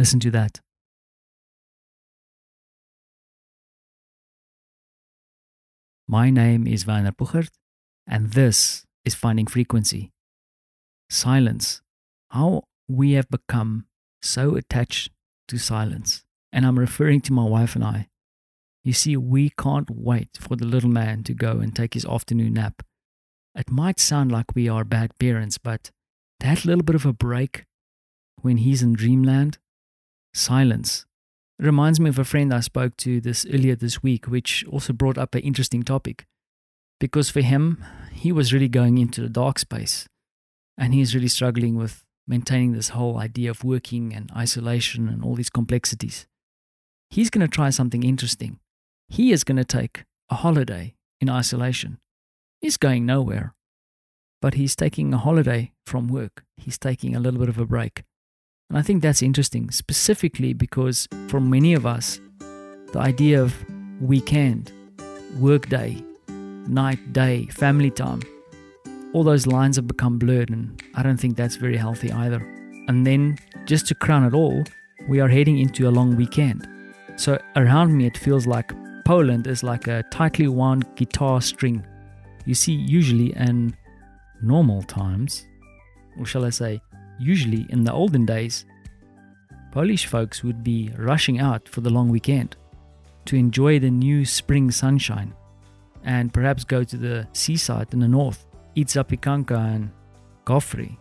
Listen to that. My name is Werner Puchert, and this is Finding Frequency. Silence. How we have become so attached to silence. And I'm referring to my wife and I. You see, we can't wait for the little man to go and take his afternoon nap. It might sound like we are bad parents, but that little bit of a break when he's in dreamland, silence. It reminds me of a friend I spoke to this earlier this week, which also brought up an interesting topic. Because for him, he was really going into the dark space and he's really struggling with maintaining this whole idea of working and isolation and all these complexities. He's going to try something interesting. He is going to take a holiday in isolation. He's going nowhere. But he's taking a holiday from work. He's taking a little bit of a break. And I think that's interesting, specifically because for many of us, the idea of weekend, workday, night, day, family time, all those lines have become blurred, and I don't think that's very healthy either. And then, just to crown it all, we are heading into a long weekend. So around me, it feels like Poland is like a tightly wound guitar string. You see, usually in normal times, or shall I say, usually in the olden days, Polish folks would be rushing out for the long weekend to enjoy the new spring sunshine and perhaps go to the seaside in the north, eat zapiekanka and gofry.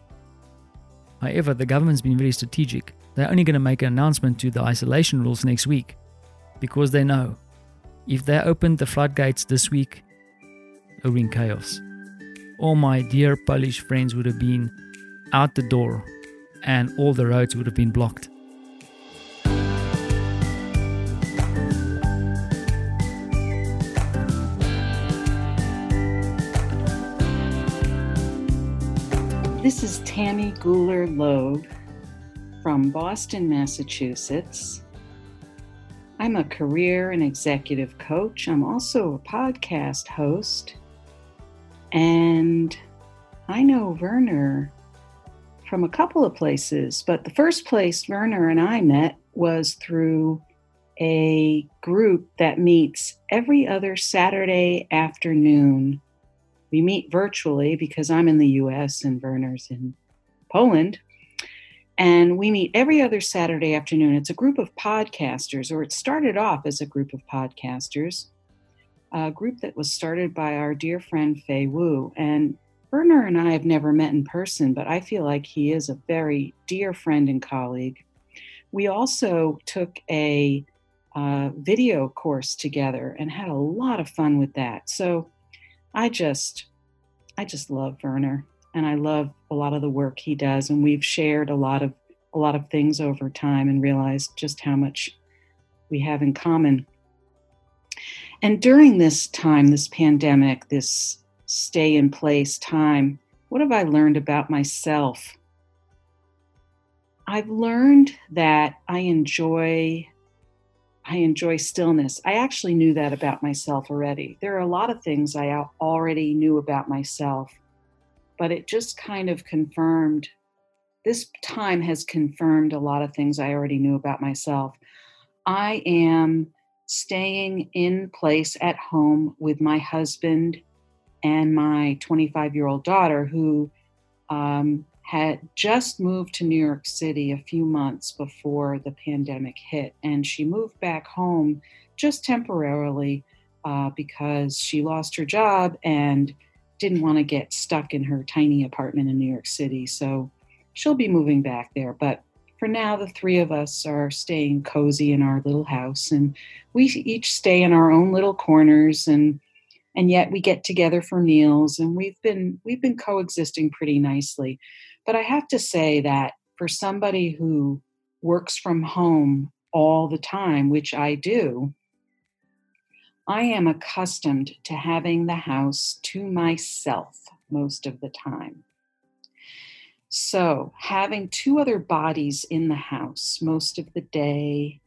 However, the government's been very strategic. They're only going to make an announcement to the isolation rules next week because they know if they opened the floodgates this week, it would be chaos. All my dear Polish friends would have been out the door and all the roads would have been blocked. This is Tammy Gooler Loeb from Boston, Massachusetts. I'm a career and executive coach. I'm also a podcast host. And I know Werner from a couple of places, but the first place Werner and I met was through a group that meets every other Saturday afternoon. We meet virtually because I'm in the US and Werner's in Poland. And we meet every other Saturday afternoon. It's a group of podcasters, or it started off as a group of podcasters, a group that was started by our dear friend Fei Wu. And Werner and I have never met in person, but I feel like he is a very dear friend and colleague. We also took a uh, video course together and had a lot of fun with that. So I just, I just love Werner, and I love a lot of the work he does, and we've shared a lot of a lot of things over time and realized just how much we have in common. And during this time, this pandemic, this stay in place time, what have I learned about myself? I've learned that I enjoy I enjoy stillness. I actually knew that about myself already. There are a lot of things I already knew about myself, but it just kind of confirmed this time has confirmed a lot of things I already knew about myself. I am staying in place at home with my husband and my 25 year old daughter, who um, had just moved to New York City a few months before the pandemic hit. And she moved back home just temporarily uh, because she lost her job and didn't want to get stuck in her tiny apartment in New York City. So she'll be moving back there. But for now, the three of us are staying cozy in our little house, and we each stay in our own little corners and and yet we get together for meals and we've been we've been coexisting pretty nicely. But i have to say that for somebody who works from home all the time which i do i am accustomed to having the house to myself most of the time. So having two other bodies in the house most of the day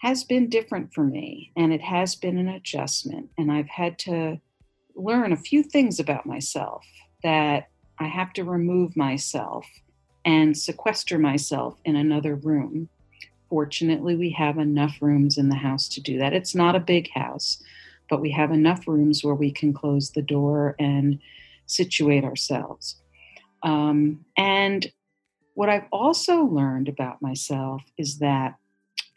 has been different for me and it has been an adjustment. And I've had to learn a few things about myself that I have to remove myself and sequester myself in another room fortunately, we have enough rooms in the house to do that. It's not a big house, but we have enough rooms where we can close the door and situate ourselves. Um, and what I've also learned about myself is that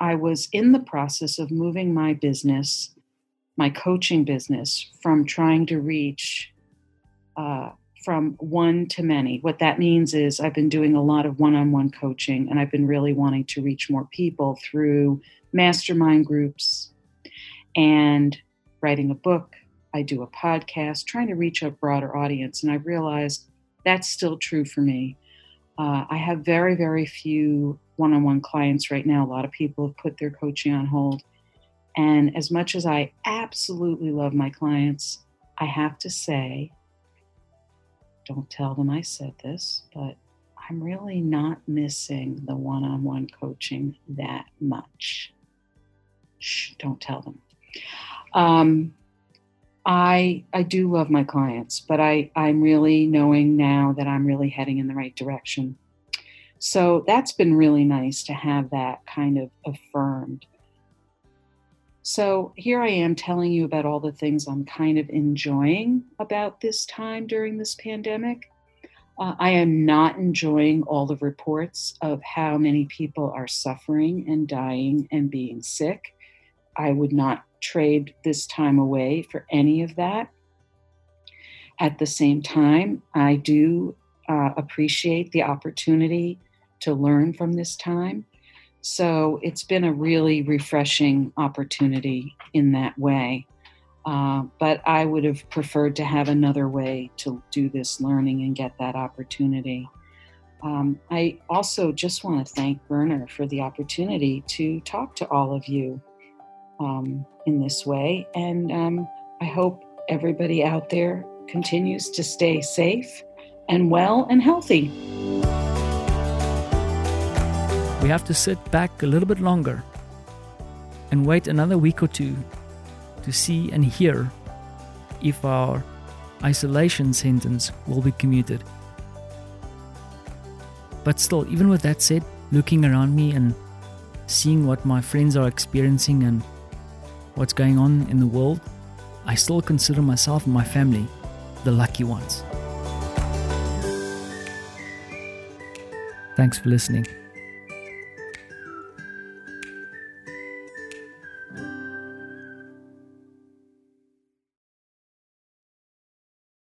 I was in the process of moving my business, my coaching business, from trying to reach uh, from one to many. What that means is I've been doing a lot of one on one coaching and I've been really wanting to reach more people through mastermind groups and writing a book. I do a podcast, trying to reach a broader audience. And I realized that's still true for me. Uh, I have very, very few one on one clients right now. A lot of people have put their coaching on hold. And as much as I absolutely love my clients, I have to say don't tell them I said this, but I'm really not missing the one on one coaching that much. Shh, don't tell them. Um, I I do love my clients, but I I'm really knowing now that I'm really heading in the right direction. So that's been really nice to have that kind of affirmed. So here I am telling you about all the things I'm kind of enjoying about this time during this pandemic. Uh, I am not enjoying all the reports of how many people are suffering and dying and being sick. I would not trade this time away for any of that. At the same time, I do uh, appreciate the opportunity to learn from this time so it's been a really refreshing opportunity in that way. Uh, but I would have preferred to have another way to do this learning and get that opportunity. Um, I also just want to thank Werner for the opportunity to talk to all of you um, in this way. And um, I hope everybody out there continues to stay safe and well and healthy we have to sit back a little bit longer and wait another week or two to see and hear if our isolation sentence will be commuted. But still, even with that said, looking around me and seeing what my friends are experiencing and what's going on in the world, I still consider myself and my family the lucky ones. Thanks for listening.